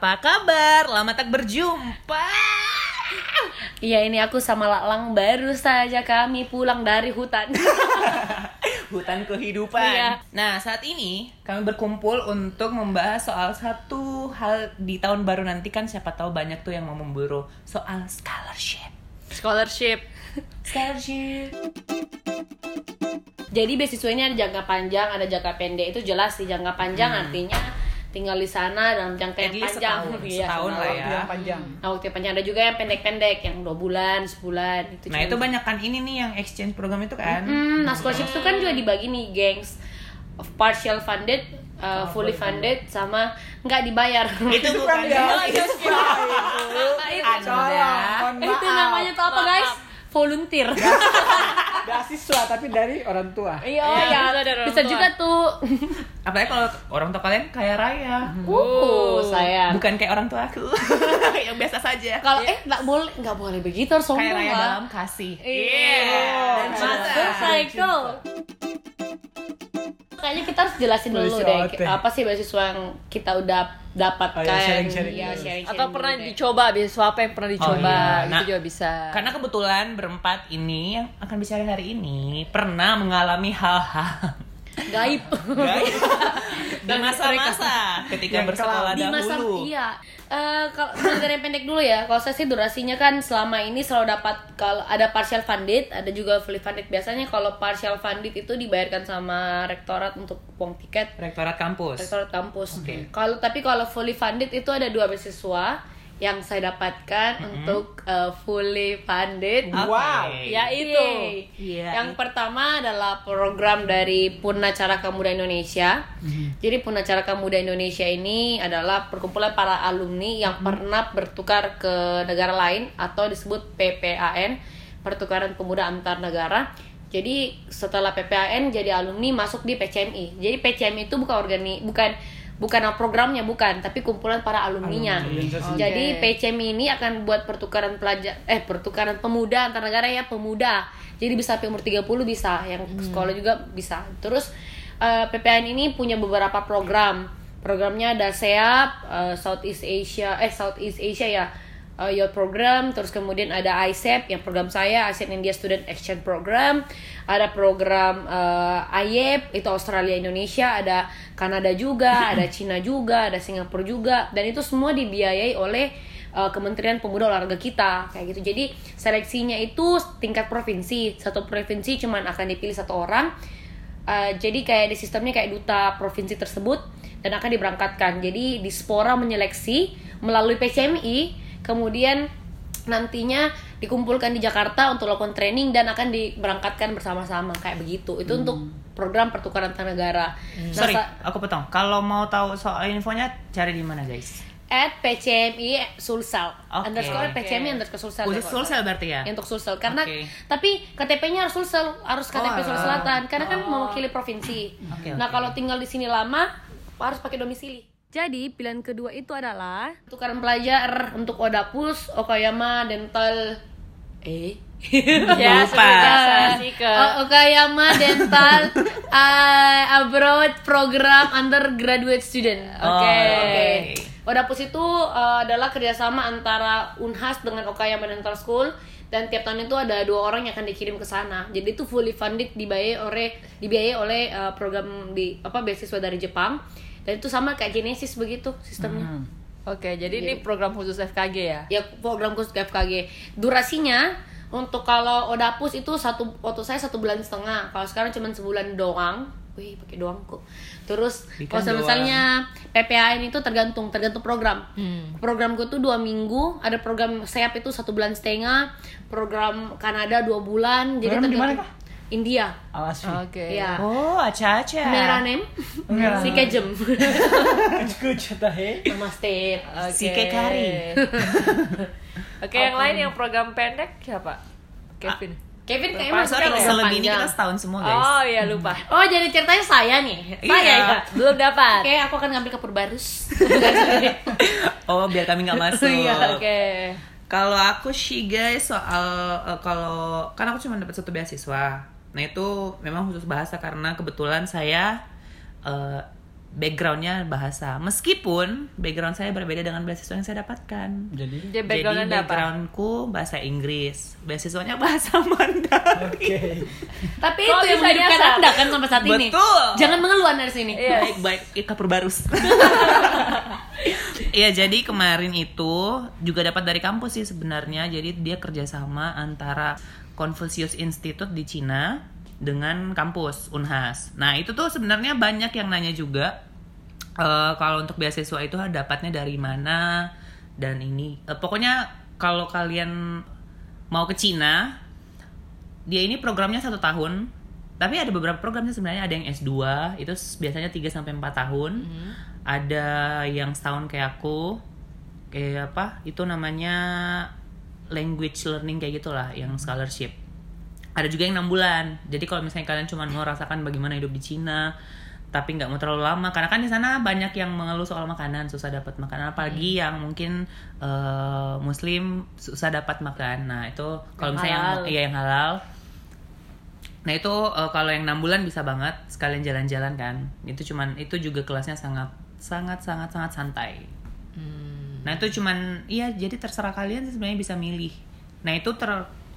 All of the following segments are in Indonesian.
apa kabar? Lama tak berjumpa. Iya ini aku sama Laklang baru saja kami pulang dari hutan. Hutan kehidupan. Iya. Nah, saat ini kami berkumpul untuk membahas soal satu hal di tahun baru nanti kan siapa tahu banyak tuh yang mau memburu soal scholarship. Scholarship. Scholarship. Jadi beasiswa ini ada jangka panjang, ada jangka pendek. Itu jelas sih jangka panjang artinya tinggal di sana dalam jangka yang panjang. setahun, Iya, setahun lah ya. yang panjang. Nah, waktu yang panjang ada juga yang pendek-pendek, yang dua bulan, sebulan. Itu Nah, itu banyak kan ini nih yang exchange program itu kan. Hmm, nah scholarship itu kan juga dibagi nih, gengs. Partial funded, uh, fully funded, sama nggak dibayar. Itu Itu bukan kan ya. ya. Salah, mohon itu maaf. namanya tuh apa guys? Volunteer. Beasiswa tapi dari orang tua. Iya, Iya, ya. dari orang Bisa tua. juga tuh. Apalagi kalau orang tua kalian kaya raya. Uh, saya. Bukan kayak orang tua aku yang biasa saja. Kalau eh nggak boleh nggak boleh begitu harus sombong Kaya raya dalam kasih. Iya. Dan Masuk cinta. psycho. Kayaknya kita harus jelasin dulu deh apa sih beasiswa yang kita udah dapatkan. Oh, ya, sharing-sharing Iya, dulu. sharing-sharing Atau dulu pernah deh. dicoba beasiswa apa yang pernah dicoba iya. gitu Nah, juga bisa. Karena kebetulan berempat ini yang akan bicara hari ini pernah mengalami hal-hal gaib. gaib di masa-masa ketika Yang bersekolah di masa dahulu. iya Eh, kalau dari yang pendek dulu ya. Kalau saya sih durasinya kan selama ini selalu dapat kalau ada partial funded ada juga fully funded. Biasanya kalau partial funded itu dibayarkan sama rektorat untuk uang tiket. Rektorat kampus. rektorat kampus. Oke. kalau tapi kalau fully funded itu ada dua beasiswa yang saya dapatkan untuk eh, fully funded. Wow. Ya itu. Yeay. Iya, Yang pertama adalah program dari Purna Caraka Muda Indonesia. Jadi Purna Caraka Muda Indonesia ini adalah perkumpulan para alumni yang pernah bertukar ke negara lain atau disebut PPAN, Pertukaran Pemuda Antar Negara. Jadi setelah PPAN jadi alumni masuk di PCMI. Jadi PCMI itu bukan organi bukan bukan programnya bukan, tapi kumpulan para alumninya. Alumni. Jadi. PCMI ini akan buat pertukaran pelajar eh pertukaran pemuda antar negara ya pemuda. Jadi bisa sampai umur 30 bisa, yang sekolah juga bisa. Terus eh, PPN ini punya beberapa program. Programnya ada SEAP, eh, Southeast Asia eh Southeast Asia ya. Eh, Youth Program, terus kemudian ada ISEP yang program saya ASEAN India Student Exchange Program, ada program eh, AYEP itu Australia Indonesia, ada Kanada juga, ada Cina juga, ada Singapura juga, dan itu semua dibiayai oleh uh, Kementerian Pemuda Olahraga kita kayak gitu. Jadi seleksinya itu tingkat provinsi. Satu provinsi cuman akan dipilih satu orang. Uh, jadi kayak di sistemnya kayak duta provinsi tersebut dan akan diberangkatkan. Jadi Dispora menyeleksi melalui PCMI, kemudian nantinya dikumpulkan di Jakarta untuk lakukan training dan akan diberangkatkan bersama-sama kayak begitu. Itu untuk program pertukaran antar negara. Nah, Sorry, sa- aku potong. Kalau mau tahu soal infonya cari di mana, guys? at PCMI Sulsel Oke. underscore PCMI underscore Sulsel Khusus Sulsel berarti ya? untuk Sulsel karena Oke. tapi KTP-nya harus Sulsel harus KTP Oh, Sulawesi Selatan karena kan mewakili provinsi Oke, nah kalau tinggal di sini lama harus pakai domisili jadi pilihan kedua itu adalah tukaran pelajar untuk Odapus, Okayama, Dental eh ya, Lupa. seperti biasa sih ke O- Okayama Dental uh, Abroad Program Undergraduate Student. Oke. Oh, Oke. oke. Odapus itu uh, adalah kerjasama antara Unhas dengan Okayama Dental School dan tiap tahun itu ada dua orang yang akan dikirim ke sana. Jadi itu fully funded dibiayai oleh dibiayai oleh uh, program di apa beasiswa dari Jepang dan itu sama kayak Genesis begitu sistemnya. Oke, jadi ini program khusus FKG ya. Ya program khusus FKG. Durasinya untuk kalau Odapus itu satu waktu saya satu bulan setengah. Kalau sekarang cuma sebulan doang. Wih, pakai doang kok. Terus Ikan kalau doang. misalnya PPAN itu tergantung tergantung program. Programku tuh dua minggu. Ada program SEAP itu satu bulan setengah. Program Kanada dua bulan. Jadi Program di mana, tergantung. Kak? India. Awas. Oke. Ya. Oh, aca-aca. Meranem. Merah. Si kejem. Kucu tahe. Namaste. Oke. Si Kekari. Oke, yang lain yang program pendek siapa? Kevin. Kevin kayaknya masuknya sorry, program selebihnya panjang. kita setahun semua, guys. Oh iya lupa. Oh jadi ceritanya saya nih Saya Iya. ya Belum dapat. Oke aku akan ngambil ke Purbarus Oh, biar kami nggak masuk. Iya, Oke. Kalau aku sih guys soal eh, kalau kan aku cuma dapat satu beasiswa. Nah itu memang khusus bahasa karena kebetulan saya eh, backgroundnya bahasa. Meskipun background saya berbeda dengan beasiswa yang saya dapatkan. Jadi Jadi background Jadi Anda apa? backgroundku bahasa Inggris, beasiswanya bahasa Mandarin. Oke. Tapi itu yang menghidupkan nyasar? Anda kan sampai saat ini. Betul. Jangan mengeluh dari sini. Iya. Baik baik Ika Perbarus. Iya jadi kemarin itu juga dapat dari kampus sih sebenarnya. Jadi dia kerjasama antara Confucius Institute di Cina dengan kampus Unhas. Nah itu tuh sebenarnya banyak yang nanya juga eh, kalau untuk beasiswa itu dapatnya dari mana dan ini. Eh, pokoknya kalau kalian mau ke Cina, dia ini programnya satu tahun tapi ada beberapa programnya sebenarnya ada yang S2 itu biasanya 3 sampai 4 tahun ada yang setahun kayak aku kayak apa itu namanya language learning kayak gitulah yang scholarship. Ada juga yang enam bulan. Jadi kalau misalnya kalian cuma mau rasakan bagaimana hidup di Cina tapi nggak mau terlalu lama karena kan di sana banyak yang mengeluh soal makanan susah dapat makanan. Apalagi yang mungkin eh, muslim susah dapat makan. Nah itu kalau Yang misalnya yang, halal. iya yang halal. Nah itu eh, kalau yang enam bulan bisa banget sekalian jalan-jalan kan. Itu cuman itu juga kelasnya sangat sangat sangat sangat santai. Hmm. Nah itu cuman iya jadi terserah kalian sih sebenarnya bisa milih. Nah itu ter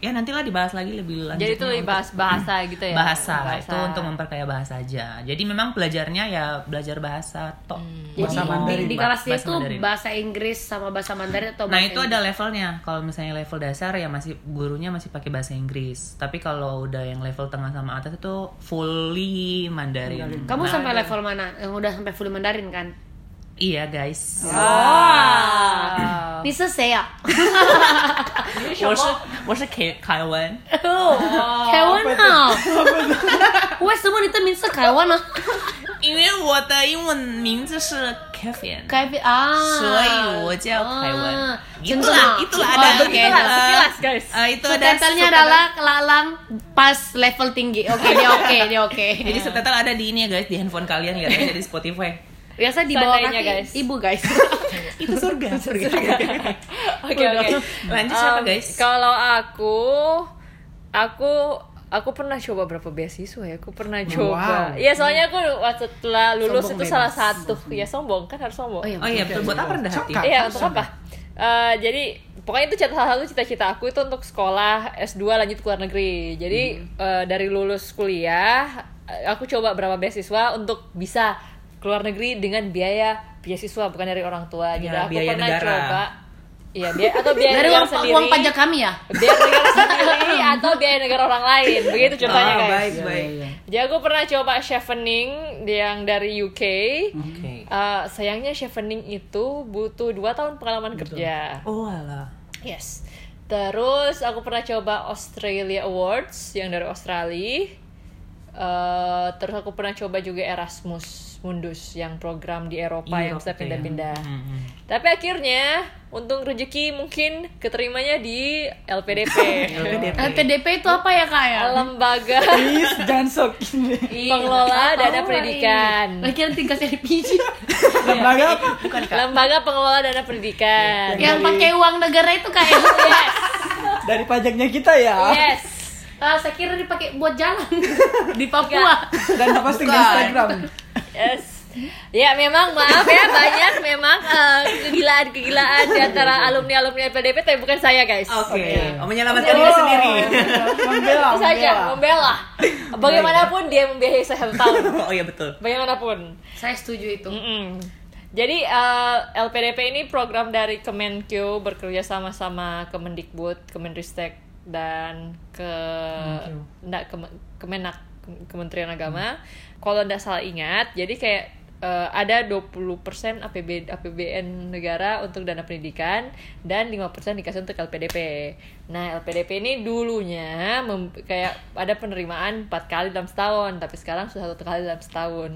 ya nantilah dibahas lagi lebih lanjut. Jadi itu lebih bahas bahasa gitu ya. bahasa. itu untuk memperkaya bahasa aja. Jadi memang belajarnya ya belajar bahasa tok. Jadi Bahasa di, Mandarin. di Ba- kelasnya bahasa itu Mandarin. bahasa Inggris sama bahasa Mandarin atau Nah bahasa itu ada levelnya. Kalau misalnya level dasar ya masih gurunya masih pakai bahasa Inggris. Tapi kalau udah yang level tengah sama atas itu fully Mandarin. Kamu Nah, sampai level mana? Yang udah sampai full Mandarin kan? Iya guys. Wow. 你是谁啊？我是我是凯凯文。凯文好。为什么你的名字凯文呢？因为我的英文名字是 Kevin。凯文啊，所以我叫凯文。啊 Itulah, itulah Oh, ada oke, itulah, itulah. Sekilas, guys. eh, itu ada Subtitlenya subtitle- adalah kelalang pas level tinggi. Oke, dia oke, dia oke. Jadi subtitle ada di ini ya guys di handphone kalian lihat aja di Spotify. biasa di bawah kaki guys. ibu guys. Itu surga, surga. Oke oke. Lanjut siapa Um, guys? Kalau aku, aku aku pernah coba berapa beasiswa ya? Aku pernah coba. Wow. Iya soalnya aku waktu setelah lulus Sombong itu bebas. salah satu. Ya sombong kan harus sombong. Oh iya. Oh iya betul buat apa rendah hati? Iya untuk apa? Eh, jadi pokoknya itu salah satu cita-cita aku itu untuk sekolah S2 lanjut ke luar negeri. Jadi eh, dari lulus kuliah aku coba berapa beasiswa untuk bisa ke luar negeri dengan biaya beasiswa bukan dari orang tua. Jadi Ya, aku biaya pernah negara. coba Iya, biaya atau biaya Dari negara uang, sendiri. uang pajak kami ya. Biaya negara sendiri atau biaya negara orang lain. Begitu ceritanya, Oh, guys. baik Iya, baik. iya, iya. Jadi aku pernah coba chevening yang dari UK. Oke. Eh, sayangnya chevening itu butuh 2 tahun pengalaman kerja. Oh alah. Yes. Terus aku pernah coba Australia Awards yang dari Australia. Eh, terus aku pernah coba juga Erasmus Mundus yang program di Eropa yang Europe bisa ya. pindah-pindah. Hmm, hmm. Tapi akhirnya untung rezeki mungkin keterimanya di LPDP. LPDP. LPDP itu apa ya kak ya? Lembaga Please jangan sok ini. Pengelola Dana Pendidikan. Lagi kira tinggal LPG. Lembaga apa? Bukan kak. Lembaga Pengelola Dana Pendidikan. Yang pakai uang negara itu kak ya? Yes. Dari pajaknya kita ya. Yes. Ah, saya kira dipakai buat jalan di Papua. Dan di Bukan. Instagram. Yes. Ya memang maaf ya banyak memang eh, kegilaan-kegilaan di antara alumni-alumni LPDP tapi bukan saya guys. Oke. Oh, menyelamatkan diri sendiri. Membela, Itu saja membela. Bagaimanapun dia membiayai saya satu tahun. oh iya betul. Bagaimanapun. Saya setuju itu. Mm-mm. Jadi eh, LPDP ini program dari Kemenkeu bekerja sama sama Kemendikbud, Kemenristek dan ke nggak Kemen- Kemenak Kementerian Agama. Kalau nggak salah ingat, jadi kayak eh, ada 20% APB, APBN negara untuk dana pendidikan dan 5% dikasih untuk LPDP. Nah, LPDP ini dulunya mem- kayak ada penerimaan 4 kali dalam setahun, tapi sekarang sudah satu kali dalam setahun.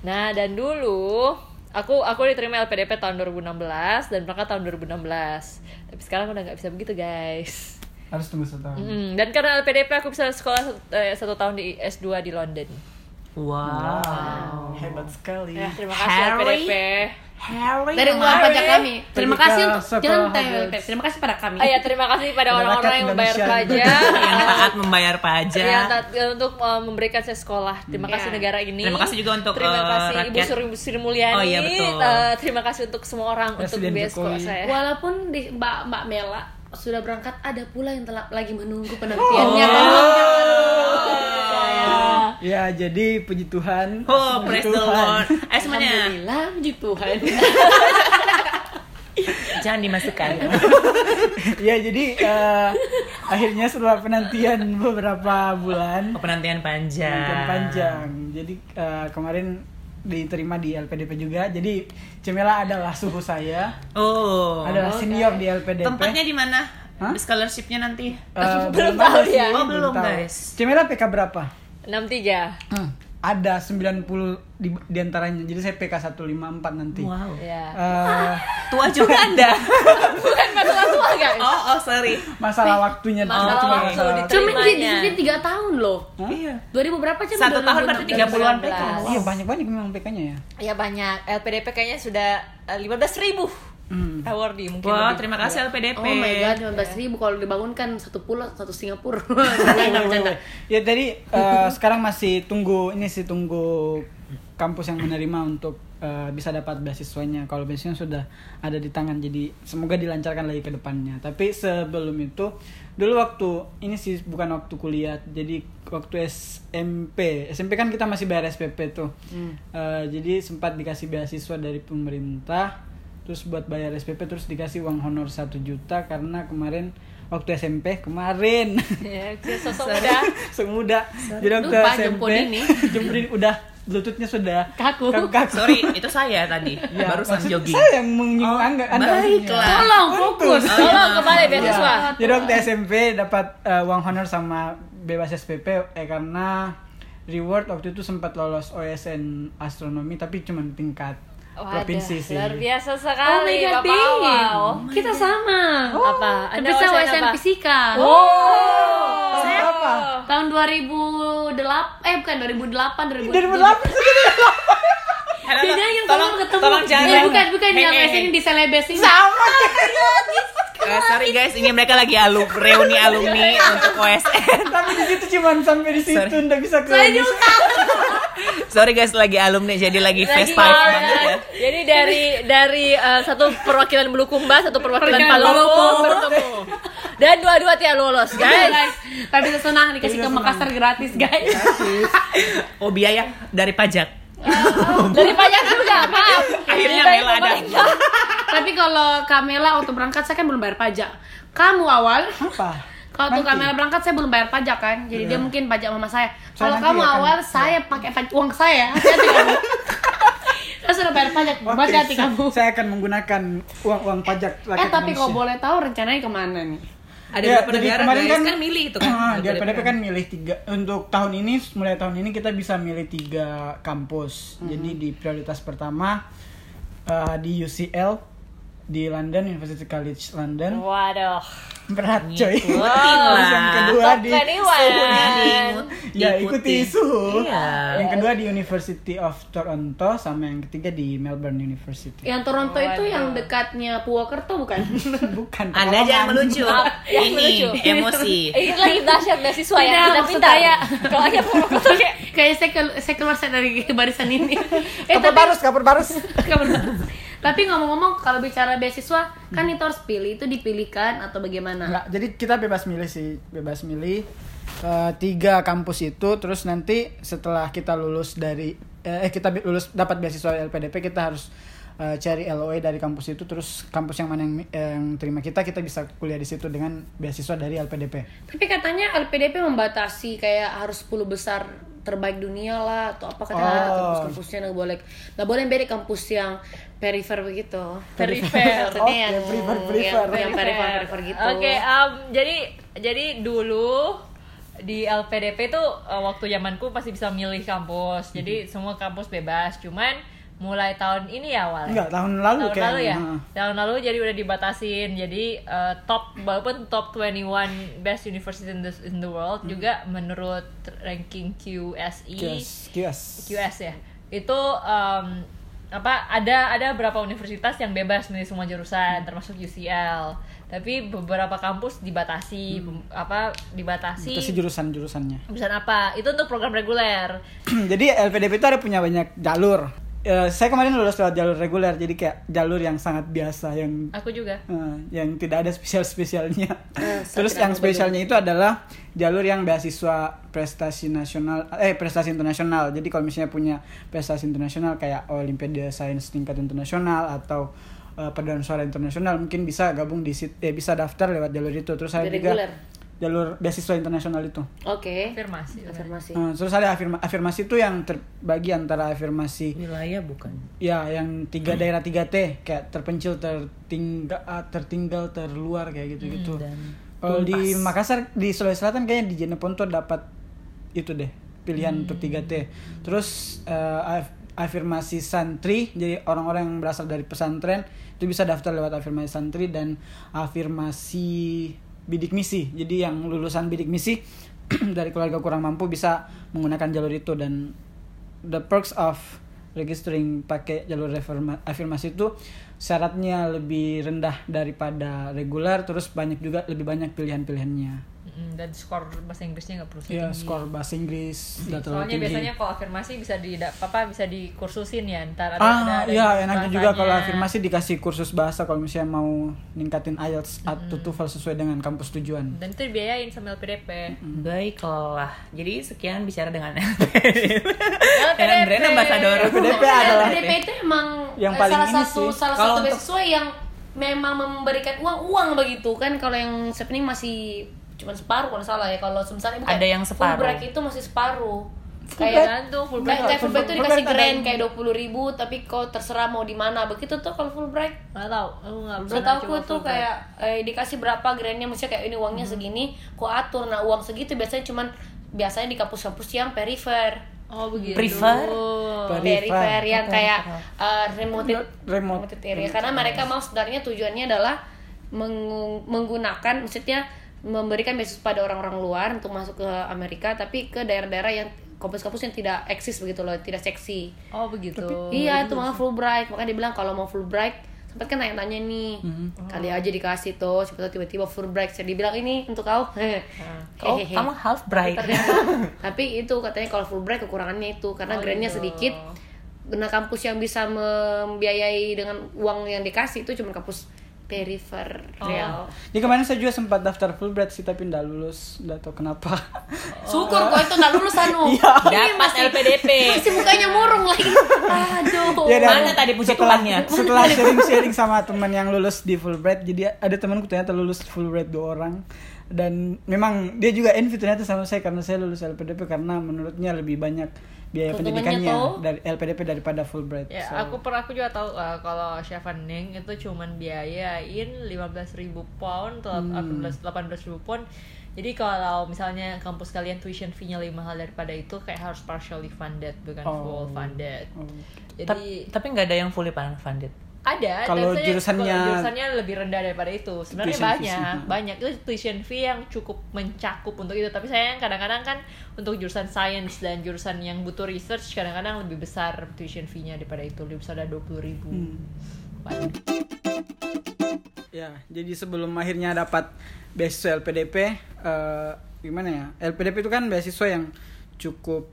Nah, dan dulu aku aku diterima LPDP tahun 2016 dan berangkat tahun 2016. Tapi sekarang udah nggak bisa begitu, guys. Harus tunggu setahun. Mm, dan karena LPDP aku bisa sekolah satu, eh, satu tahun di S2 di London. Wow. Hebat Hebat sekali. Ya, terima kasih Harry. LPDP. Harry dari uang pajak kami. Terima kasih untuk jangan terima kasih pada kami. Ah, ya, terima kasih pada orang-orang yang membayar pajak. yang taat membayar pajak. yang taat untuk uh, memberikan saya sekolah. Terima kasih Ya. negara ini. Terima kasih juga untuk, Terima uh, kasih Ibu rakyat. Sri, Sri Mulyani. Oh, iya, betul. Uh, terima kasih untuk semua orang untuk Presiden biaya sekolah Jokowi. saya. Walaupun di Mbak Mbak Mela sudah berangkat, ada pula yang telah lagi menunggu penantiannya. Ya, jadi puji Tuhan. Oh, Puji praise the. Lord. Eh semuanya, Alhamdulillah, puji Tuhan. jangan dimasukkan. ya, jadi eh, akhirnya setelah penantian beberapa bulan, Oh, penantian panjang. penantian panjang. Jadi eh, kemarin diterima di LPDP juga. Jadi Cemela adalah suhu saya, Oh. adalah senior di LPDP. Tempatnya di mana? Hah? Scholarshipnya nanti. Eh, Belum tahu ya. Oh, belum, tahu. guys. Cemela PK berapa? 63. Hmm, ada 90 di, di antaranya. Jadi saya PK 154 nanti. Wow. Ya. Eh, Tua juga Anda. Bukan masalah tua, guys. oh, oh, sorry. masalah waktunya Masalah cuma waktu. Cuma sini tiga tahun loh. Hah? Iya. 2000 berapa sih? Satu tahun berarti 30-an PK. Iya banyak banyak memang PK-nya ya. Ya banyak. LPDP kayaknya sudah eh, 15.000 Hmm. awardee mungkin. Wah, lebih. terima kasih LPDP. Oh my god, 15 ribu kalau dibangunkan satu pulau satu Singapura. Ya tadi eh, sekarang masih tunggu ini sih tunggu kampus yang menerima untuk eh, bisa dapat beasiswanya. Kalau beasiswanya sudah ada di tangan jadi semoga dilancarkan lagi ke depannya. Tapi sebelum itu dulu waktu ini sih bukan waktu kuliah. Jadi waktu SMP. SMP kan kita masih bayar SPP tuh. Eh, jadi sempat dikasih beasiswa dari pemerintah terus buat bayar SPP terus dikasih uang honor 1 juta karena kemarin waktu SMP kemarin Ya, sosok muda. semuda jadi waktu Lupa SMP ini. udah bluetoothnya sudah Kaku. kaku Sorry, itu saya tadi. Ya, Barusan jogging. saya yang menyinggung Oh, anda, anda baiklah. Tolong fokus. Oh, Tolong iya. kembali Ya, beasiswa. jadi waktu SMP dapat eh, uang honor sama bebas SPP eh karena reward waktu itu sempat lolos OSN astronomi tapi cuma tingkat Waduh, provinsi sih Luar biasa Oh sekali, my god, Bapak Bing. Wow. Kita sama. Apa? Tapi Anda saya OSN OSN apa? Fisika. Oh. Tahun berapa? Tahun 2008 eh bukan 2008 2008. 2008 Halo, Beda yang tolong, tolong ketemu. tolong jangan. Eh, bukan bukan Hei, yang hei. di Celebes ini. Eh, sorry guys, ini mereka lagi alum reuni alumni untuk OSN. tapi di situ cuma sampai di situ Sorry. nggak bisa ke Saya juga. Sorry guys, lagi alumni jadi lagi Lagi face five ya. banget ya. Jadi dari dari eh, satu perwakilan Bulukumba, satu perwakilan Maluku. bertemu. Dan dua-dua tidak lolos, guys. guys. Tapi senang dikasih ke Makassar gratis, guys. Oh biaya dari pajak. Dari pajak juga, maaf. Akhirnya Mela ada. Tapi kalau Kamela untuk berangkat saya kan belum bayar pajak. Kamu awal apa kalau Nanti. Kamela berangkat saya belum bayar pajak kan. Jadi dia mungkin pajak mama saya. Kalau kamu akan- awal saya pakai uang saya. Hati-hati kamu. Saya sudah bayar pajak. Oke, Hati-hati sa- kamu. saya akan menggunakan uang uang pajak Eh tapi kalau boleh tahu rencananya ke mana nih? Ada Ya, beberapa jadi negara kemarin guys kan- kan, milih itu kan. Ah, di LPDP LPDP kan milih tiga untuk tahun ini mulai tahun ini kita bisa milih tiga kampus. Mhm. Jadi di prioritas pertama eh, di UCL di London University College London Waduh. berat coy. Ngikutin Terus yang kedua Top di 21. ya ikuti suhu. Iya. Yang kedua di University of Toronto sama yang ketiga di Melbourne University. Yang Toronto itu Waduh. yang dekatnya Purwokerto bukan? Bukan. Anda jangan melucu. yang Ini melucu. emosi. Ini lagi dahsyat beasiswa ya. Kita maksud pintar. saya. Kalau hanya Purwokerto kayak Kayaknya saya, kelu- saya keluar saya dari barisan ini. eh Kapur tapi barus, kapur barus. Kabar bagus. Tapi ngomong-ngomong kalau bicara beasiswa kan itu harus pilih itu dipilihkan atau bagaimana? Enggak, jadi kita bebas milih sih, bebas milih eh, tiga kampus itu, terus nanti setelah kita lulus dari eh kita bi- lulus dapat beasiswa LPDP kita harus eh, cari LOE dari kampus itu, terus kampus yang mana yang, yang terima kita kita bisa kuliah di situ dengan beasiswa dari LPDP. Tapi katanya LPDP membatasi kayak harus 10 besar terbaik dunia lah atau apa katanya ada Oh. kampus-kampusnya nggak boleh nggak boleh beda kampus yang perifer begitu Perifer. Oke, yang perifer, yang, perifer. yang perifer perifer gitu Oke, um, jadi jadi dulu di LPDP tuh uh, waktu zamanku pasti bisa milih kampus. Jadi semua kampus bebas. Cuman mulai tahun ini ya awalnya. Enggak, tahun lalu tahun lalu ya. Heeh. Tahun lalu jadi udah dibatasin. Jadi uh, top walaupun top 21 best university in the in the world juga menurut ranking QSE QS, QS. QS ya itu em, apa ada ada beberapa universitas yang bebas milih semua jurusan termasuk UCL tapi beberapa kampus dibatasi pem- apa dibatasi Itu sih jurusan-jurusannya. jurusan apa itu untuk program reguler jadi LPDP itu ada punya banyak jalur. Eh, saya kemarin lulus lewat jalur reguler, jadi kayak jalur yang sangat biasa yang aku juga eh, yang tidak ada spesial spesialnya. Eh, Terus saya yang spesialnya itu adalah jalur yang beasiswa prestasi nasional, eh prestasi internasional. Jadi kalau misalnya punya prestasi internasional kayak Olimpiade Sains tingkat internasional atau eh, paduan suara internasional, mungkin bisa gabung di sit, eh, bisa daftar lewat jalur itu. Terus Di juga reguler. Jalur beasiswa internasional itu. Oke. afirmasi Afirmasi. Eh, terus ada afirma, afirmasi itu yang terbagi antara afirmasi Wilayah bukan. ya yang tiga daerah 3T kayak terpencil, tertinggal, tertinggal, terluar kayak gitu-gitu. dan Kalau di. Makassar di Sulawesi Selatan kayaknya di Jeneponto dapat itu deh pilihan untuk 3T. Terus eh, af- afirmasi santri jadi orang-orang yang berasal dari pesantren itu bisa daftar lewat afirmasi santri dan afirmasi bidik misi. Jadi yang lulusan bidik misi dari keluarga kurang mampu bisa menggunakan jalur itu dan the perks of registering pakai jalur afirmasi itu syaratnya lebih rendah daripada reguler terus banyak juga lebih banyak pilihan-pilihannya. Mm, dan skor bahasa Inggrisnya nggak perlu Ya, setinggi. skor bahasa Inggris nggak terlalu Soalnya tinggi. biasanya kalau afirmasi bisa di apa bisa dikursusin ya ntar ada ah, ada, ada iya enaknya juga kalau afirmasi dikasih kursus bahasa kalau misalnya mau ningkatin IELTS atau TOEFL sesuai dengan kampus tujuan. dan itu dibiayain sama LPDP. Baiklah. Jadi sekian bicara dengan LPDP. Dengan brand ambassador. LPDP Nah, adalah LPDP itu emang yang eh, paling salah ini satu sih. salah Kalau satu untuk- beasiswa yang memang memberikan uang uang begitu kan kalau yang Sepning masih cuma separuh kalau salah ya. Kalau misalnya bukan Ada yang separuh. Fulbright itu masih separuh. Kayak kayak gantung full Kayak, kayak Fulbright itu Fulbright dikasih grant kayak dua puluh ribu tapi kau terserah mau di mana. Begitu tuh kalau Fulbright Nggak tahu, aku nggak pernah Setahu aku tuh kayak eh, dikasih berapa grandnya maksudnya kayak ini uangnya Hmm. segini kau atur. Nah uang segitu biasanya cuman biasanya di kampus-kampus yang perifer. Oh begitu. Prefer? Perifer. perifer. Yang kayak uh, remote Remote. remote. area. Karena mereka mau sebenarnya tujuannya adalah menggunakan maksudnya memberikan beasiswa pada orang-orang luar untuk masuk ke Amerika tapi ke daerah-daerah yang kampus-kampus yang tidak eksis begitu loh tidak seksi. Oh begitu. iya itu makanya Fulbright makanya dia bilang kalau mau Fulbright sempat kan nanya-nanya nih. Kali aja dikasih tuh siapa tahu tiba-tiba Fulbright saya dibilang ini untuk kau. Oh, Hehehe. kamu half bright. tapi itu katanya kalau Fulbright kekurangannya itu karena Oh, grandnya gitu. sedikit. Nah kampus yang bisa membiayai dengan uang yang dikasih itu cuma kampus perifer Oh. real Jadi kemarin saya juga sempat daftar Fulbright sih tapi nggak lulus, nggak tahu kenapa. syukur kok itu nggak lulus anu Iya. Dapat LPDP. masih mukanya murung lagi aduh Ya, dan Mana tadi puji setelah, Tuhannya? Setelah sharing-sharing sama teman yang lulus di Fulbright, jadi ada temanku ternyata lulus Fulbright dua orang dan memang dia juga envy ternyata sama saya karena saya lulus LPDP karena menurutnya lebih banyak biaya pendidikannya tuh? dari LPDP daripada Fulbright. Ya, So, aku per aku juga tahu uh, kalau Chevening itu cuman biayain 15.000 pound atau Hmm. 18 18.000 pound. Jadi kalau misalnya kampus kalian tuition fee-nya lebih mahal daripada itu kayak harus partially funded bukan Oh. full funded. oh. Jadi Ta- tapi nggak ada yang fully funded. Ada Kalau jurusannya- kalau jurusannya lebih rendah daripada itu. Sebenarnya Tuition banyak fees-nya. banyak. Itu tuition fee yang cukup mencakup untuk itu. Tapi sayang kadang-kadang kan untuk jurusan science dan jurusan yang butuh research kadang-kadang lebih besar tuition fee-nya daripada itu. Lebih besar dari dua puluh ribu. Hmm. Ya, jadi sebelum akhirnya dapat beasiswa LPDP, eh, gimana ya? LPDP itu kan beasiswa yang cukup,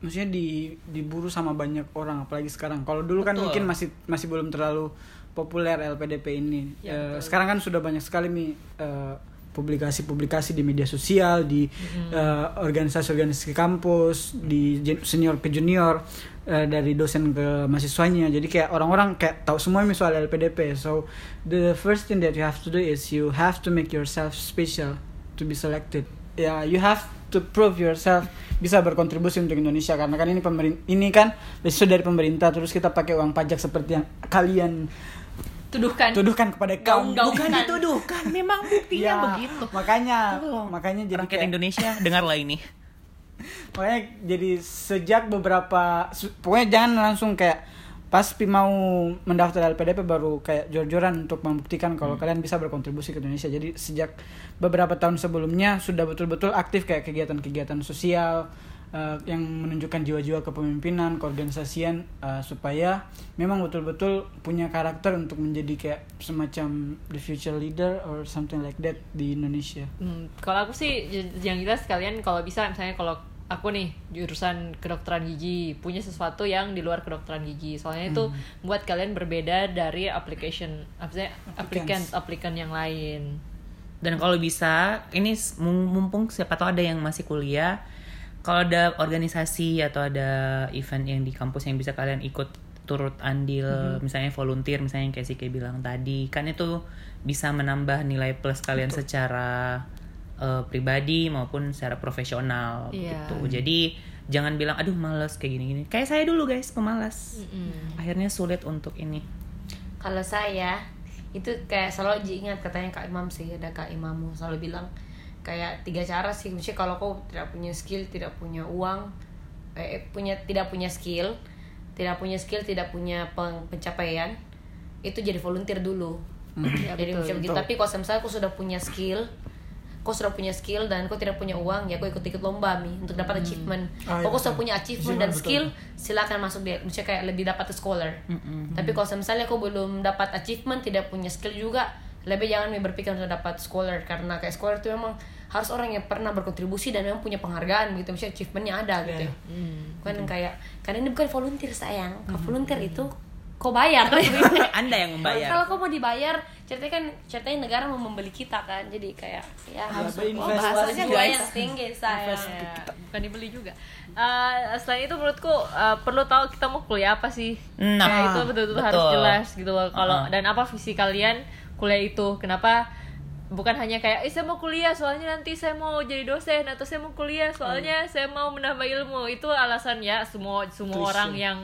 maksudnya di, diburu sama banyak orang, apalagi sekarang. Kalau dulu kan Betul. mungkin masih masih belum terlalu populer LPDP ini. Ya, betul. sekarang kan sudah banyak sekali nih eh, publikasi-publikasi di media sosial, di eh, organisasi-organisasi kampus, di senior ke junior, eh, dari dosen ke mahasiswanya. Jadi kayak orang-orang kayak tahu semua nih soal LPDP. So the first thing that you have to do is you have to make yourself special to be selected. Ya, you have to prove yourself bisa berkontribusi untuk Indonesia karena kan ini pemerin ini kan beasiswa dari pemerintah terus kita pakai uang pajak seperti yang kalian tuduhkan tuduhkan kepada kaum. Bukan dituduhkan, memang buktinya Ya, begitu. makanya Tuh. makanya jadi Rakyat kayak- Indonesia dengarlah ini. makanya jadi sejak beberapa pokoknya jangan langsung kayak pas pi mau mendaftar LPDP baru kayak jor-joran untuk membuktikan kalau kalian bisa berkontribusi ke Indonesia jadi sejak beberapa tahun sebelumnya sudah betul-betul aktif kayak kegiatan-kegiatan sosial uh, yang menunjukkan jiwa-jiwa kepemimpinan, keorganisasian uh, supaya memang betul-betul punya karakter untuk menjadi kayak semacam the future leader or something like that di Indonesia. Hmm, kalau aku sih yang jelas kalian kalau bisa misalnya kalau aku nih jurusan kedokteran gigi punya sesuatu yang di luar kedokteran gigi. Soalnya itu buat kalian berbeda dari application aplikan Applicants. aplikan yang lain. Dan kalau bisa, ini mumpung siapa tahu ada yang masih kuliah, kalau ada organisasi atau ada event yang di kampus yang bisa kalian ikut turut andil, misalnya volunteer, misalnya yang kayak si bilang tadi, kan itu bisa menambah nilai plus kalian secara eh, pribadi maupun secara profesional Iya. gitu. Jadi jangan bilang aduh males kayak gini-gini. Kayak saya dulu guys, pemalas. Akhirnya sulit untuk ini. Kalau saya itu kayak selalu ingat katanya Kak Imam sih ada Kak Imamu selalu bilang kayak tiga cara sih maksudnya kalau kau tidak punya skill tidak punya uang eh punya tidak punya skill tidak punya skill tidak punya peng- pencapaian itu jadi volunteer dulu Ya, jadi betul. macam gitu tapi kalau misalnya aku sudah punya skill kau sudah punya skill dan kau tidak punya uang ya kau ikut ikut lomba mi untuk dapat achievement. Ah, iya, kau sudah betul. punya achievement Achievement, dan betul. skill silakan masuk dia. Misalnya kayak lebih dapat scholar. Tapi kalau misalnya kau belum dapat achievement tidak punya skill juga lebih jangan mi berpikir untuk dapat scholar. Karena kayak scholar itu memang harus orang yang pernah berkontribusi dan memang punya penghargaan gitu. Misalnya achievementnya ada gitu. Iya. kan kayak karena ini bukan volunteer sayang. Kalau volunteer itu kau bayar? Anda yang membayar. kalau kau mau dibayar ceritanya kan ceritanya negara mau membeli kita kan. Jadi kayak ya harus oh, bahasanya guys tinggi saya Ya, bukan dibeli juga. Eh, selain itu menurutku eh, perlu tahu kita mau kuliah apa sih? Nah, kayak itu betul-betul harus betul. jelas gitu loh. Kalau Uh-uh. dan apa visi kalian kuliah itu? Kenapa? Bukan hanya kayak eh saya mau kuliah soalnya nanti saya mau jadi dosen atau saya mau kuliah soalnya saya mau menambah ilmu. Itu alasan ya semua semua orang yang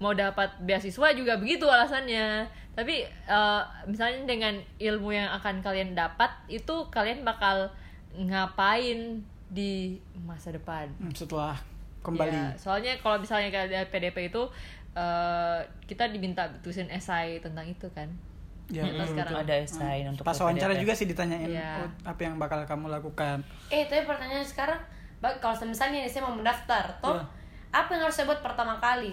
mau dapat beasiswa juga begitu alasannya. Tapi eh, misalnya dengan ilmu yang akan kalian dapat itu kalian bakal ngapain di masa depan? Hmm, Setelah kembali. Ya, soalnya kalau misalnya kayak di PDP itu eh, kita diminta tulisin esai tentang itu kan? Ya, betul, sekarang. ada esai untuk Pas wawancara juga sih ditanyain oh, apa yang bakal kamu lakukan. eh tapi pertanyaan sekarang kalau misalnya saya mau mendaftar toh Iya. apa yang harus saya buat pertama kali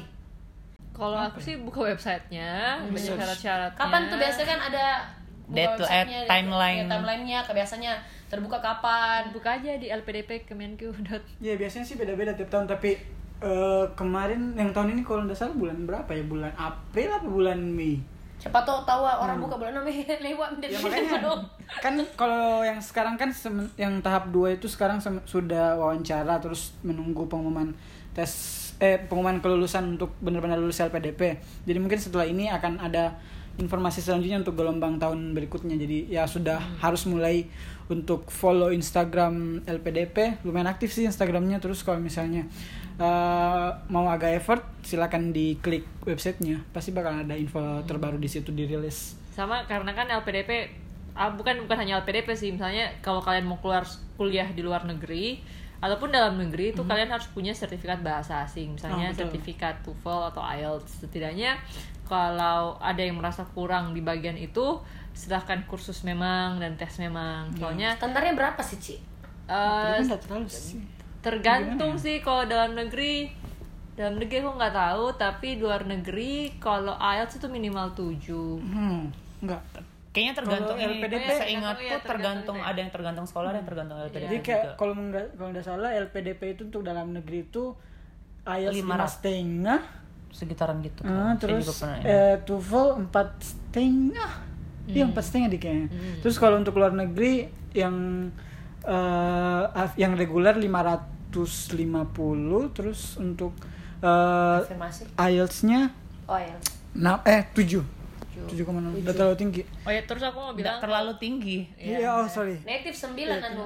kalau aku sih buka websitenya banyak Research. syarat-syaratnya. Kapan tuh? Biasanya kan ada Deadline- websitenya, timeline. ya, timelinenya. Kayak biasanya terbuka kapan? Buka aja di lpdp kemenq. Ya biasanya sih beda-beda tiap tahun tapi eh, kemarin yang tahun ini kalau nggak salah bulan berapa ya? Bulan April apa bulan Mei? siapa tahu tahu orang buka bulan Mei lewat Ya makanya. kan kalau yang sekarang kan yang tahap 2 itu sekarang sudah wawancara terus menunggu pengumuman tes eh pengumuman kelulusan untuk benar-benar lulus LPDP. Jadi mungkin setelah ini akan ada informasi selanjutnya untuk gelombang tahun berikutnya. Jadi ya sudah harus mulai untuk follow Instagram LPDP. Lumayan aktif sih Instagramnya. Terus kalau misalnya eh, mau agak effort, silakan diklik websitenya. Pasti bakal ada info terbaru di situ dirilis. sama karena kan LPDP ah, bukan bukan hanya LPDP sih misalnya kalau kalian mau keluar kuliah di luar negeri ataupun dalam negeri itu kalian harus punya sertifikat bahasa asing misalnya Oh, betul. sertifikat TOEFL atau IELTS setidaknya kalau ada yang merasa kurang di bagian itu silahkan kursus memang dan tes memang soalnya standarnya berapa sih Ci? nggak sih. tergantung Gimana ya? sih kalau dalam negeri dalam negeri aku nggak tahu tapi luar negeri kalau IELTS itu minimal 7 Hmm, enggak. Kayaknya tergantung Kalau ini. LPDP, ingat iya, tuh tergantung tergantung ada yang tergantung sekolah dan tergantung LPDP Jadi kayak kalau nggak kalau nggak salah LPDP itu untuk dalam negeri itu IELTS Lima setengah, sekitaran gitu. kan. Saya terus pernah ini. eh, TOEFL empat setengah, iya empat setengah di kayaknya. Terus kalau untuk luar negeri yang eh, af- yang reguler 550, terus untuk eh, afirmasi IELTS-nya oh ya na- eh 7 7,6 udah terlalu tinggi. oh ya terus aku mau Nggak bilang terlalu tinggi. Iya, oh sorry. native 9 anu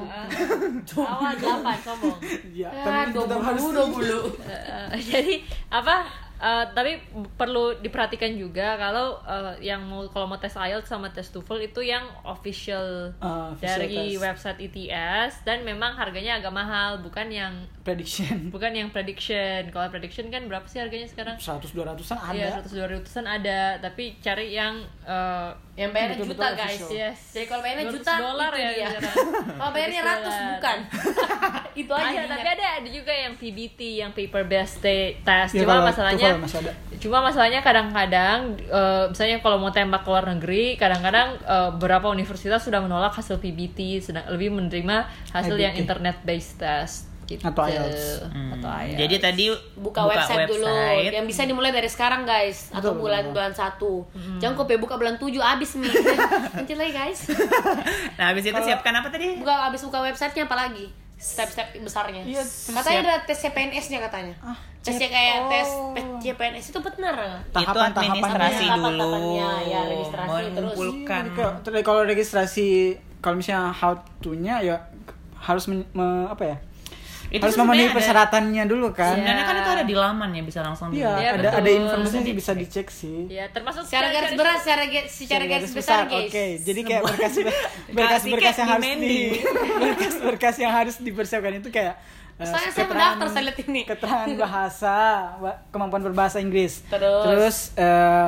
awal 8 sombong Ya, tapi dua puluh dua puluh. Eh, jadi apa eh, tapi perlu diperhatikan juga kalau eh, yang mau kalau mau tes IELTS sama tes TOEFL itu yang official Ah, official dari test. website ITS dan memang harganya agak mahal bukan yang prediction bukan yang prediction kalau prediction kan berapa sih harganya sekarang 100 200-an ada. Iya, 100 200-an ada, tapi cari yang eh, Yang bayarnya Betul-betul juta guys. official. Yes. Jadi kalau bayarnya 200 juta dolar itu ya dia. Kalau bayarnya 200 ratus bukan. itu aja. Ada, tapi ada ada juga yang PBT, yang paper based te- test. Ya, Cuma kalau masalahnya. Cuma masalahnya kadang-kadang eh, misalnya kalau mau tembak ke luar negeri, kadang-kadang eh, beberapa universitas sudah menolak hasil PBT, sedang lebih menerima hasil yang IBT. internet based test gitu. Atau IELTS. Atau IELTS. Jadi tadi buka, website, dulu yang bisa dimulai dari sekarang guys atau bulan betul. bulan satu jangan kok buka bulan tujuh abis nih nanti lagi guys Nah, habis itu siapkan apa tadi? buka abis buka websitenya apalagi step-step besarnya Iya, katanya ada tes CPNS nya katanya Ah, tesnya kayak tes oh. CPNS itu benar itu Tahapan-tahapannya. administrasi Tahapan- dulu. tahapannya, ya, registrasi, terus. mengumpulkan. Terus kalau registrasi kalau misalnya how to-nya ya harus men- me- apa ya? Itu harus memenuhi ada- persyaratannya dulu kan. Sebenarnya kan itu ada di laman ya bisa langsung Iya, Iya, ada ada betul. informasinya sih bisa dicek sih. Ya, termasuk secara garis berat secara secara garis besar guys Oke, jadi kayak berkas berkas-berkas yang harus di berkas-berkas yang harus dipersiapkan itu kayak eh, saya keterangan- mendaftar, saya lihat ini. Keterangan bahasa, kemampuan berbahasa Inggris. Terus? eh,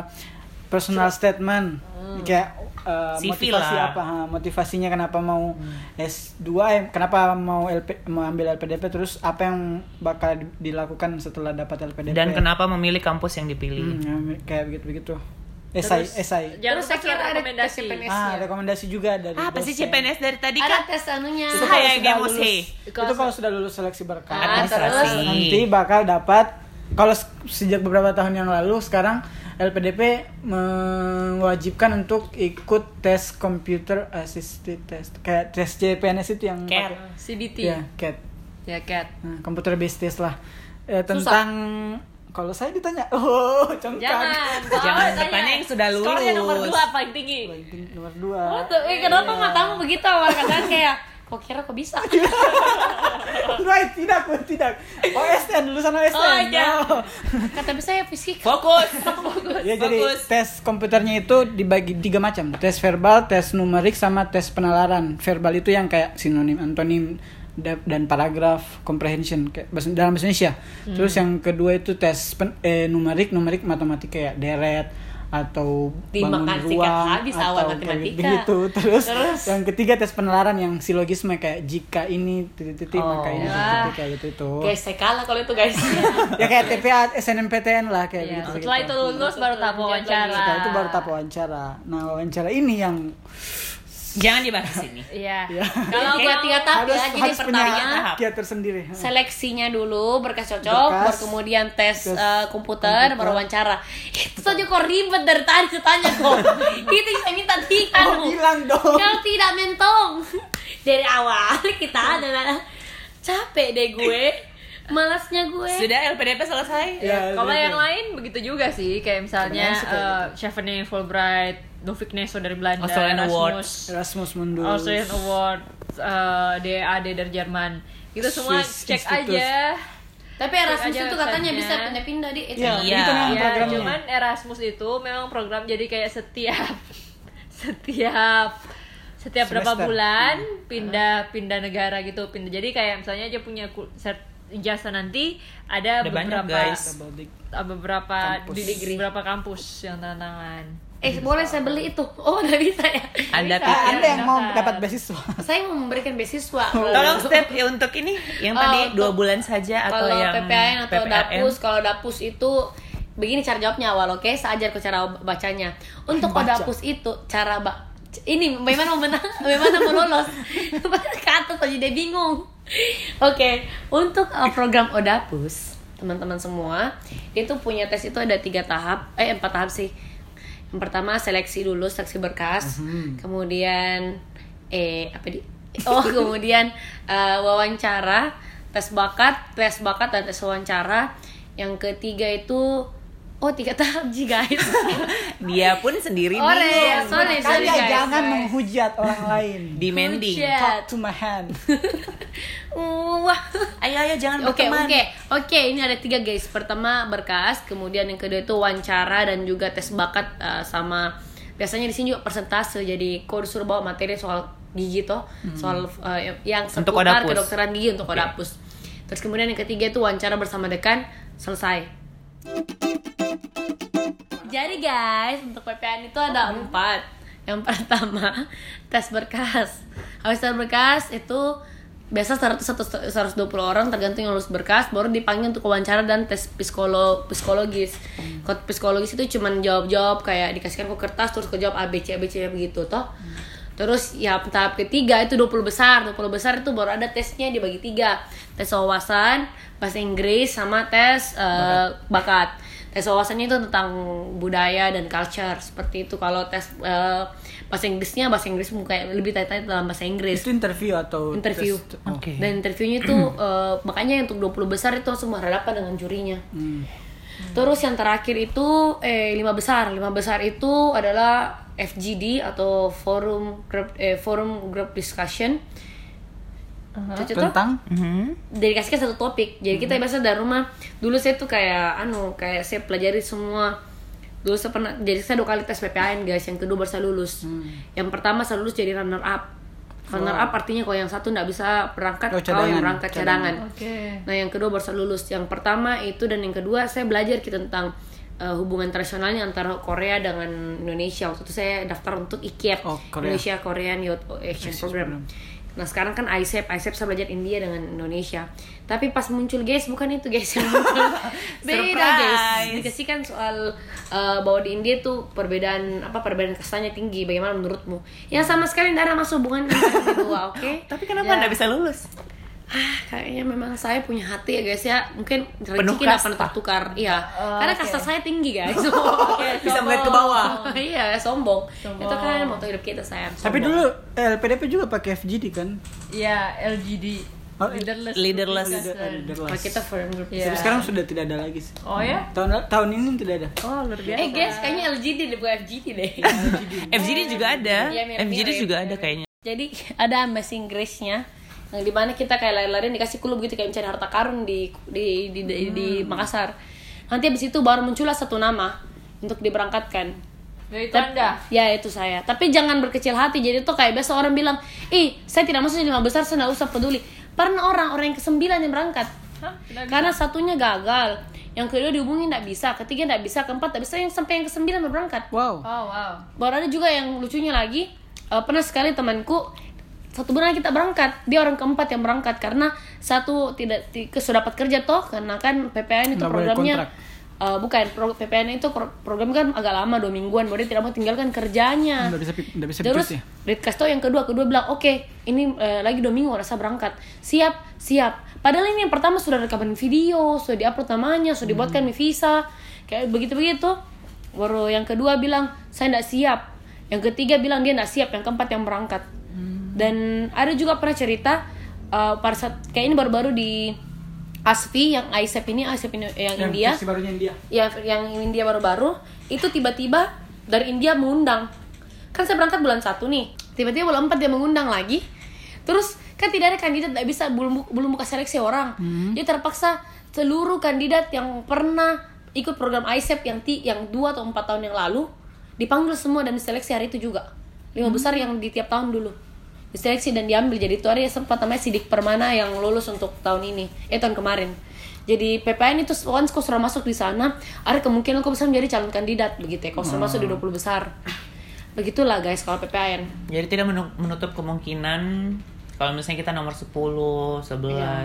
personal statement kayak eh, CV motivasi lah. apa ha, motivasinya kenapa mau S2 eh, kenapa mau LP mau ambil LPDP terus apa yang bakal di- dilakukan setelah dapat LPDP Dan kenapa memilih kampus yang dipilih? Hmm, kayak begitu-begitu. Esai, esai. Jangan Terus lupa saya kira ada rekomendasi. Ah, nya rekomendasi juga dari Apa sih. CPNS dari tadi ada kan? tes anunya Itu Saya kalau yang sudah lulus- Itu kalau sudah lulus seleksi berkas. Ah, Administrasi. terus? nanti bakal dapat kalau se- sejak beberapa tahun yang lalu sekarang LPDP mewajibkan untuk ikut tes computer assisted test kayak tes CPNS itu yang CAT. pakai- CBT. ya CAT Ya, Cat. nah, computer based test lah Eh, tentang kalau saya ditanya oh congkak Jangan. Jangan tanya. bertanya yang sudah Skornya nomor lulus. 2 paling tinggi. nomor dua Oh, tuh, eh, kenapa matamu begitu awal katanya kayak kok kira kok bisa Right, tidak, Bu, tidak. OSN, lulusan OSN. Oh, iya. No. kata saya fisika Fokus. Ya, jadi Fokus. tes komputernya itu dibagi tiga macam. Tes verbal, tes numerik, sama tes penalaran. Verbal itu yang kayak sinonim, antonim, da- dan paragraf comprehension kayak bahasa- dalam bahasa Indonesia. Terus yang kedua itu tes pen- eh, numerik, numerik matematika kayak deret atau bangun Dimakan sikat ruang habis awal matematika. begitu. Terus, Terus? yang ketiga tes penalaran yang silogisme kayak jika ini titik-titik maka ini Oh. titik-titik kayak gitu itu. guys saya kalah kalau itu guys ya kayak TPA SNMPTN lah kayak Ya, begitu. setelah itu lulus baru tahap wawancara. Setelah itu baru tahap wawancara. Nah wawancara ini yang Jangan dibahas ini. Iya. Ya. Kalau mau- tiga tahap harus ya jadi harus pertama tahap. tersendiri. seleksinya dulu berkas cocok Berkas. baru kemudian tes, Tes eh, komputer, komputer. baru wawancara itu saja kok ribet dari tadi tanya kok itu saya minta tiga Oh, bilang dong. kau tidak mentong dari awal kita adalah capek deh gue malasnya gue Sudah LPDP selesai? Ya, Kalau yang lain begitu juga sih, kayak misalnya uh, Chevening Fulbright, Dovik Neso dari Belanda, Australian Erasmus, Awards. Erasmus Mundus. Australian Award, uh, DAD dari Jerman. Itu semua Swiss cek Institute. aja. tapi Erasmus itu katanya websitenya. bisa pindah-pindah di Iya, Iya. itu memang Ya, programnya. cuman Erasmus itu memang program jadi kayak setiap setiap setiap berapa bulan pindah pindah negara gitu pindah jadi kayak misalnya aja punya ijazah nanti ada, Ada banyak, beberapa guys. Beberapa Kampus. di beberapa kampus yang tanda tangan eh boleh saya beli itu. Oh nggak bisa ya? Anda Bisa. Pikir anda yang mau Daftar. dapat beasiswa. saya mau memberikan beasiswa. Tolong step ya untuk ini yang Oh, tadi untuk- dua bulan saja atau kalau yang PPAN atau PPRM? dapus kalau dapus itu begini cara jawabnya awal oke? Saya ajar ke cara bacanya. Untuk Baca. odapus itu cara ba ini bagaimana mau menang? Bagaimana mau lolos? Ke atas aja dia bingung. Oke untuk uh, program odapus teman-teman semua itu punya tes itu ada tiga tahap eh empat tahap sih pertama seleksi dulu seleksi berkas. Kemudian eh apa di oh. kemudian uh, wawancara tes bakat tes bakat dan tes wawancara. Yang ketiga itu oh tiga tahap sih guys Dia pun sendiri Ore, bingung. sorry sorry Makanya guys jangan menghujat orang lain. Demanding. Hujat. Talk to my hand. wah Ayo ayo jangan Oke berteman. oke oke ini ada tiga guys pertama berkas kemudian yang kedua itu wawancara dan juga tes bakat uh, sama biasanya di sini juga persentase jadi kau disuruh bawa materi soal gigi toh soal uh, yang Hmm. Untuk seputar kedokteran gigi untuk Oke. odapus terus kemudian yang ketiga itu wawancara bersama dekan selesai jadi guys untuk PPN itu ada empat Yang pertama tes berkas. Habis tes berkas itu biasa 100 atau 120 orang tergantung yang lulus berkas baru dipanggil untuk wawancara dan tes psikolog psikologis. Kalau psikologis itu cuman jawab-jawab kayak dikasihkan ke kertas terus kau jawab A B C A B C begitu toh. Terus ya tahap ketiga itu 20 besar 20 besar itu baru ada tesnya dibagi tiga Tes wawasan, bahasa Inggris, sama tes eh, bakat. Tes wawasannya itu tentang budaya dan culture Seperti itu Kalau tes eh, bahasa Inggrisnya Bahasa Inggris kayak lebih tanya dalam bahasa Inggris Itu interview atau Interview. tes- oh. Oke. Dan interviewnya itu eh, Makanya untuk 20 besar itu langsung berhadapan dengan jurinya Hmm. Terus yang terakhir itu eh lima besar. Lima besar itu adalah FGD atau forum group eh, forum group discussion. Toh? Tentang Mhm. Dikasihkan satu topik. Jadi kita biasa dari rumah dulu saya tuh kayak anu kayak saya pelajari semua dulu saya pernah jadi saya dua kali tes PPAN guys yang kedua baru saya lulus yang pertama saya lulus jadi runner up runner up artinya kalau yang satu nggak bisa berangkat Oh, kau cadangan. yang berangkat cadangan, Oke. Nah, yang kedua baru saya lulus. Yang pertama itu dan yang kedua saya belajar kita tentang uh, hubungan internasionalnya antara Korea dengan Indonesia. Waktu itu saya daftar untuk IKEP, Oh, Korea. Indonesia Korean Youth Exchange Program. Nah, sekarang kan ISEP, ISEP saya belajar India dengan Indonesia. Tapi pas muncul guys, bukan itu guys yang muncul. Beda guys. Surprise. Dikasihkan soal uh, bahwa di India tuh perbedaan apa perbedaan kastanya tinggi. Bagaimana menurutmu? Ya sama sekali tidak ada masuk hubungan kedua, oke? Tapi kenapa nggak bisa lulus? Ah, kayaknya memang saya punya hati ya guys ya. Mungkin Penuh rezeki kasta. tertukar. Iya. Oh, Karena oke. kasta saya tinggi guys. Bisa melihat ke bawah. iya, sombong. Sombong. Itu kan moto hidup kita sayang. Tapi dulu eh, LPDP juga pakai FGD kan? Ya, LGD. Oh, Leaderless. leaderless. Leaderless. Kalau kita foreign group. Iya. Tapi sekarang sudah tidak ada lagi sih. Oh ya? Tahun tahun ini tidak ada. Oh, luar biasa. Eh guys, kayaknya LGD deh bukan FGD deh. FGD juga ada. Iya. FGD juga ada kayaknya. Jadi ada bahasa Inggrisnya yang di mana kita kayak lari-lari dikasih clue gitu kayak mencari harta karun di di di, di, di Makassar. Nanti habis itu baru muncullah satu nama untuk diberangkatkan. Ya, itu Anda. Ya itu saya. Tapi jangan berkecil hati. Jadi tuh kayak biasa orang bilang, ih saya tidak masuk di lima besar, saya nggak usah peduli. Pernah orang orang yang kesembilan yang berangkat. Hah? Tidak bisa. Karena satunya gagal, yang kedua dihubungi nggak bisa, ketiga nggak bisa, keempat nggak bisa, yang sampai yang kesembilan berangkat. Wow. Oh, wow. Baru ada juga yang lucunya lagi, eh, pernah sekali temanku satu bulan kita berangkat, dia orang keempat yang berangkat karena satu tidak sudah dapat kerja toh, karena kan PPN itu Nggak programnya eh, bukan pro- PPN itu pro- program kan agak lama dua mingguan, dia tidak mau tinggalkan kerjanya. Nggak bisa nggak bisa Terus ya? Casto yang kedua, kedua bilang oke ini eh, lagi dua minggu rasa berangkat, siap siap. Padahal ini yang pertama sudah rekaman video, sudah diupload namanya, sudah dibuatkan Hmm. visa, kayak begitu begitu. Baru yang kedua bilang saya tidak siap, yang ketiga bilang dia tidak siap, yang keempat yang berangkat. Hmm. Dan ada juga pernah cerita eh, pada saat kayak ini baru-baru di ASFI yang ISEP ini, ISEP ini yang, Yang India. barunya India. yang yang India baru-baru. Itu tiba-tiba dari India mengundang. Kan saya berangkat bulan satu nih. Tiba-tiba bulan empat dia mengundang lagi. Terus kan tidak ada kandidat tidak bisa belum belum buka seleksi orang. Dia terpaksa seluruh kandidat yang pernah ikut program ISEP yang ti yang dua atau empat tahun yang lalu dipanggil semua dan diseleksi hari itu juga. Lima besar yang di tiap tahun dulu diseleksi dan diambil. Jadi itu ada sempat namanya Sidik Permana yang lulus untuk tahun ini. Eh tahun kemarin. Jadi PPN itu once kau sudah masuk di sana ada kemungkinan kau bisa menjadi calon kandidat. Begitu ya kau sudah masuk di 20 besar. Begitulah guys kalau PPN Jadi tidak menu- menutup kemungkinan kalau misalnya kita nomor 10, 11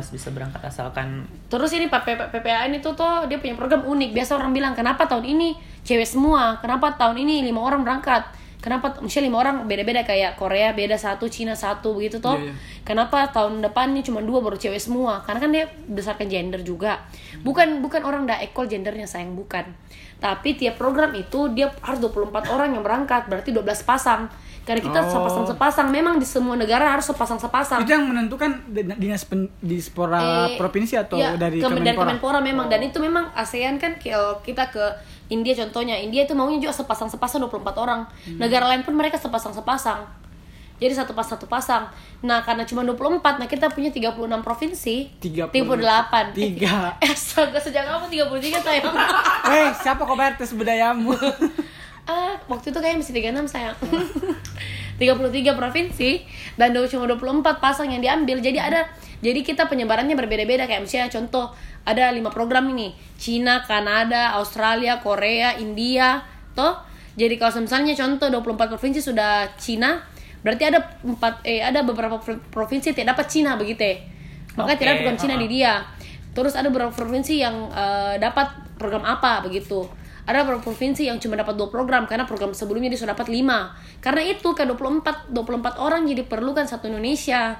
bisa berangkat asalkan Terus ini Pak P- PPAN itu tuh dia punya program unik. Biasa orang bilang kenapa tahun ini cewek semua, kenapa tahun ini lima orang berangkat, kenapa misalnya lima orang beda-beda kayak Korea beda satu, Cina satu begitu toh. Iya, iya. Kenapa tahun depan ini cuma dua baru cewek semua? Karena kan dia berdasarkan gender juga. Bukan bukan orang dah ekol gendernya sayang bukan. Tapi tiap program itu dia harus 24 orang yang berangkat, berarti 12 pasang. Karena kita Oh. sepasang-sepasang, memang di semua negara harus sepasang-sepasang. Itu yang menentukan din- dinas pen, dispora Eh, provinsi atau ya, dari Kemen- dari Kemenpora? Kemenpora memang dan itu memang ASEAN kan kalau kita ke India contohnya India itu maunya juga sepasang-sepasang 24 orang Hmm. negara lain pun mereka sepasang-sepasang jadi satu pas satu pasang nah karena cuma 24 nah kita punya 36 provinsi 38. 38 Tiga. eh astaga sejak kapan 33 sayang Hei, siapa kau bayar tes budayamu? ah waktu itu kayaknya masih 36 sayang 33 provinsi dan cuma 24 pasang yang diambil jadi ada jadi kita penyebarannya berbeda-beda kayak misalnya contoh ada lima program ini Cina, Kanada, Australia, Korea, India toh Jadi kalau misalnya contoh 24 provinsi sudah Cina, berarti ada empat eh ada beberapa pro- provinsi tidak dapat Cina begitu ya. Makanya Oke, tidak bukan Cina uh-uh. di dia. Terus ada beberapa provinsi yang eh, dapat program apa begitu. Ada beberapa provinsi yang cuma dapat dua program karena program sebelumnya dia sudah dapat lima. Karena itu ke 24 24 orang jadi perlukan satu Indonesia.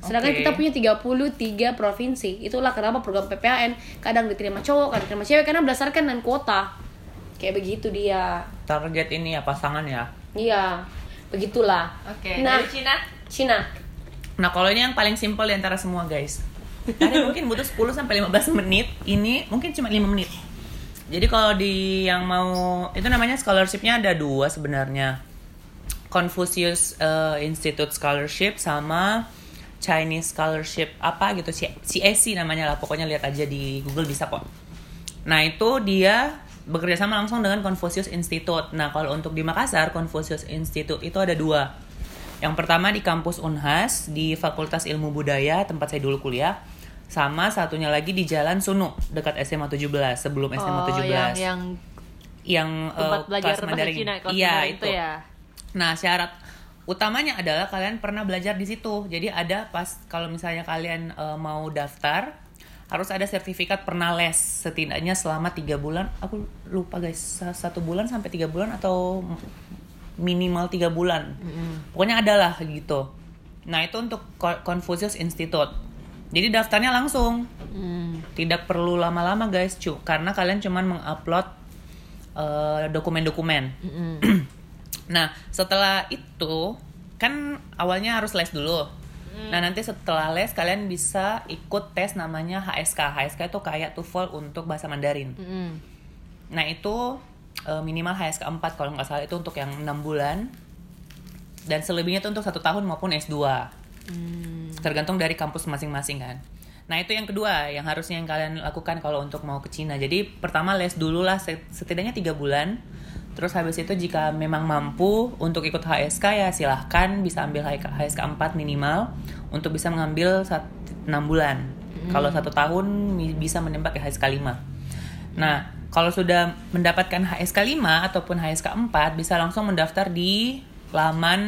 Sedangkan Oke. kita punya 33 provinsi. Itulah kenapa program PPAN kadang diterima cowok, kadang diterima cewek karena berdasarkan dan kuota. Kayak begitu dia. Target ini ya pasangan ya. Iya, begitulah. Oke, Nah, dari Cina? Cina. Nah, kalau ini yang paling simpel di antara semua, guys. Ada mungkin butuh 10 sampai 15 menit. Ini mungkin cuma 5 menit. Jadi kalau di yang mau itu namanya scholarshipnya ada dua sebenarnya. Confucius eh, Institute Scholarship sama Chinese Scholarship apa gitu CSC namanya lah pokoknya lihat aja di Google bisa kok. Nah itu dia bekerja sama langsung dengan Confucius Institute. Nah kalau untuk di Makassar Confucius Institute itu ada dua. Yang pertama di kampus Unhas di Fakultas Ilmu Budaya tempat saya dulu kuliah. Sama satunya lagi di Jalan Sunu dekat SMA 17 sebelum SMA Oh, 17 yang yang yang tempat eh, belajar kelas bahasa Mandarin. Cina kelas Iya Mandarin itu. ya. Nah syarat utamanya adalah kalian pernah belajar di situ. Jadi ada pas kalau misalnya kalian eh, mau daftar harus ada sertifikat pernah les setidaknya selama tiga bulan. Aku lupa guys sa- satu bulan sampai tiga bulan atau minimal tiga bulan. Pokoknya adalah gitu. Nah itu untuk Co- Confucius Institute. Jadi daftarnya langsung. Hmm. tidak perlu lama-lama guys. Cu karena kalian cuman mengupload eh, dokumen-dokumen. Nah setelah itu kan awalnya harus les dulu. Nah nanti setelah les kalian bisa ikut tes namanya HSK HSK itu kayak TOEFL untuk bahasa Mandarin. Mm-mm. nah itu eh, minimal HSK 4 kalau nggak salah. Itu untuk yang enam bulan. Dan selebihnya itu untuk satu tahun maupun S2 tergantung dari kampus masing-masing kan. Nah itu yang kedua yang harusnya yang kalian lakukan kalau untuk mau ke Cina. Jadi pertama les dulu lah set- setidaknya tiga bulan. Terus habis itu jika memang mampu untuk ikut HSK ya silahkan bisa ambil HSK 4 minimal untuk bisa mengambil 6 bulan. Kalau satu tahun bisa menembak ke HSK 5. Nah kalau sudah mendapatkan HSK 5 ataupun HSK 4 bisa langsung mendaftar di laman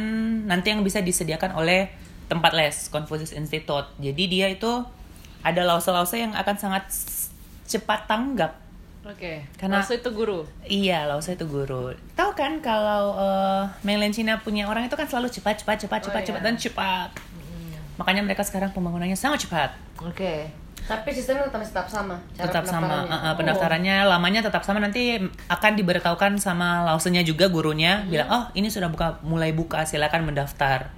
nanti yang bisa disediakan oleh tempat les Confucius Institute. Jadi dia itu ada lause-lause yang akan sangat cepat tanggap. Oke. Karena- Karena itu guru. Iya, lause itu guru. Tahu kan kalau eh, mainland China punya orang itu kan selalu cepat, cepat, cepat, cepat, iya. cepat dan cepat. Makanya mereka sekarang pembangunannya sangat cepat. Oke. Tapi sistemnya tetap tetap sama. cara tetap sama uh, uh, pendaftarannya lamanya tetap sama nanti akan diberitahukan sama lausenya juga gurunya bilang oh ini sudah buka mulai buka silakan mendaftar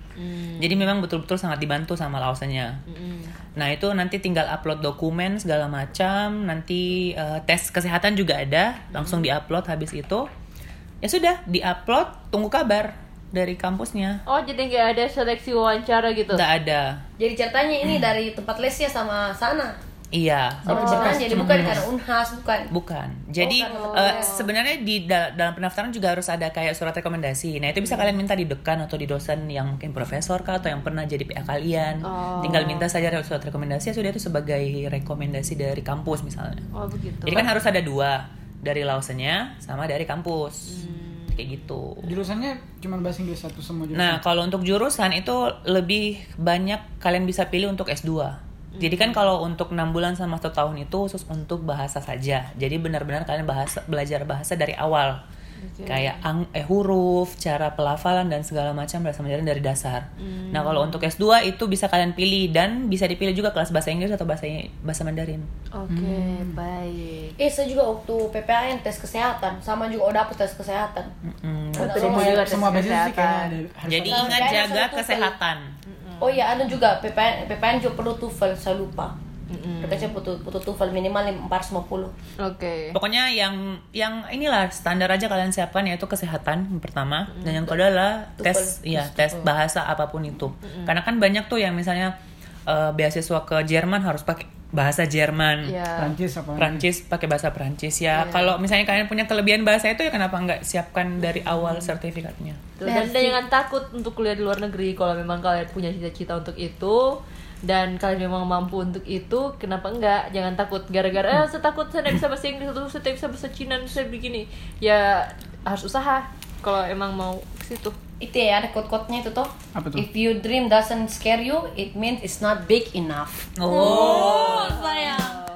jadi memang betul-betul sangat dibantu sama lausenya nah itu nanti tinggal upload dokumen segala macam nanti uh, tes kesehatan juga ada langsung diupload habis itu. Ya sudah diupload tunggu kabar dari kampusnya. Oh jadi nggak ada seleksi wawancara gitu? nggak ada. Jadi ceritanya ini dari tempat lesnya sama sana. Iya Cina jadi bukan karena Unhas bukan. Bukan. Jadi Oh, eh, sebenarnya di da- dalam pendaftaran juga harus ada kayak surat rekomendasi. Nah, itu bisa kalian minta di dekan atau di dosen yang mungkin profesor kah atau yang pernah jadi PA kalian. Oh. Tinggal minta saja surat rekomendasi ya sudah itu sebagai rekomendasi dari kampus misalnya. Oh begitu. Jadi kan harus ada dua, dari lausenya sama dari kampus. Kayak gitu. Jurusannya cuma bahasa Inggris satu semua jurusan. Nah, kalau untuk jurusan itu lebih banyak kalian bisa pilih untuk S2. Jadi kan kalau untuk enam bulan sama satu tahun itu khusus untuk bahasa saja. Jadi benar-benar kalian bahasa belajar bahasa dari awal. Kayak ang, eh, huruf, cara pelafalan dan segala macam bahasa Mandarin dari dasar. Nah, kalau untuk S2 itu bisa kalian pilih dan bisa dipilih juga kelas bahasa Inggris atau bahasa bahasa Mandarin. Oke baik. Eh saya juga waktu PPAN tes kesehatan sama juga udah dapet tes kesehatan. Mm. Ada Semua semua juga tes semua basis sih kesehatan. kayaknya ada harus Jadi ingat jaga kesehatan. Oh iya ada juga PPN PPN juga perlu TOEFL saya lupa. PPN butuh butuh TOEFL minimal 450. Oke. Pokoknya yang yang inilah standar aja kalian siapkan yaitu kesehatan yang pertama dan yang kedua adalah tes ya tes bahasa apa pun itu. Karena kan banyak tuh yang misalnya eh, beasiswa ke Jerman harus pakai bahasa Jerman. Ya. Prancis apa Prancis pakai bahasa Prancis ya. Kalau misalnya kalian punya kelebihan bahasa itu ya kenapa nggak siapkan dari awal sertifikatnya? Tuh, Dan, dan jangan takut untuk kuliah di luar negeri kalau memang kalian punya cita-cita untuk itu dan kalian memang mampu untuk itu kenapa enggak jangan takut gara-gara eh saya takut saya tidak bisa bahasa Inggris atau saya tidak bisa bahasa Cina saya begini ya harus usaha kalau emang mau ke situ. Itu ya ada quote-quote-nya itu tuh. Apa tuh? If your dream doesn't scare you, it means it's not big enough. Oh. sayang.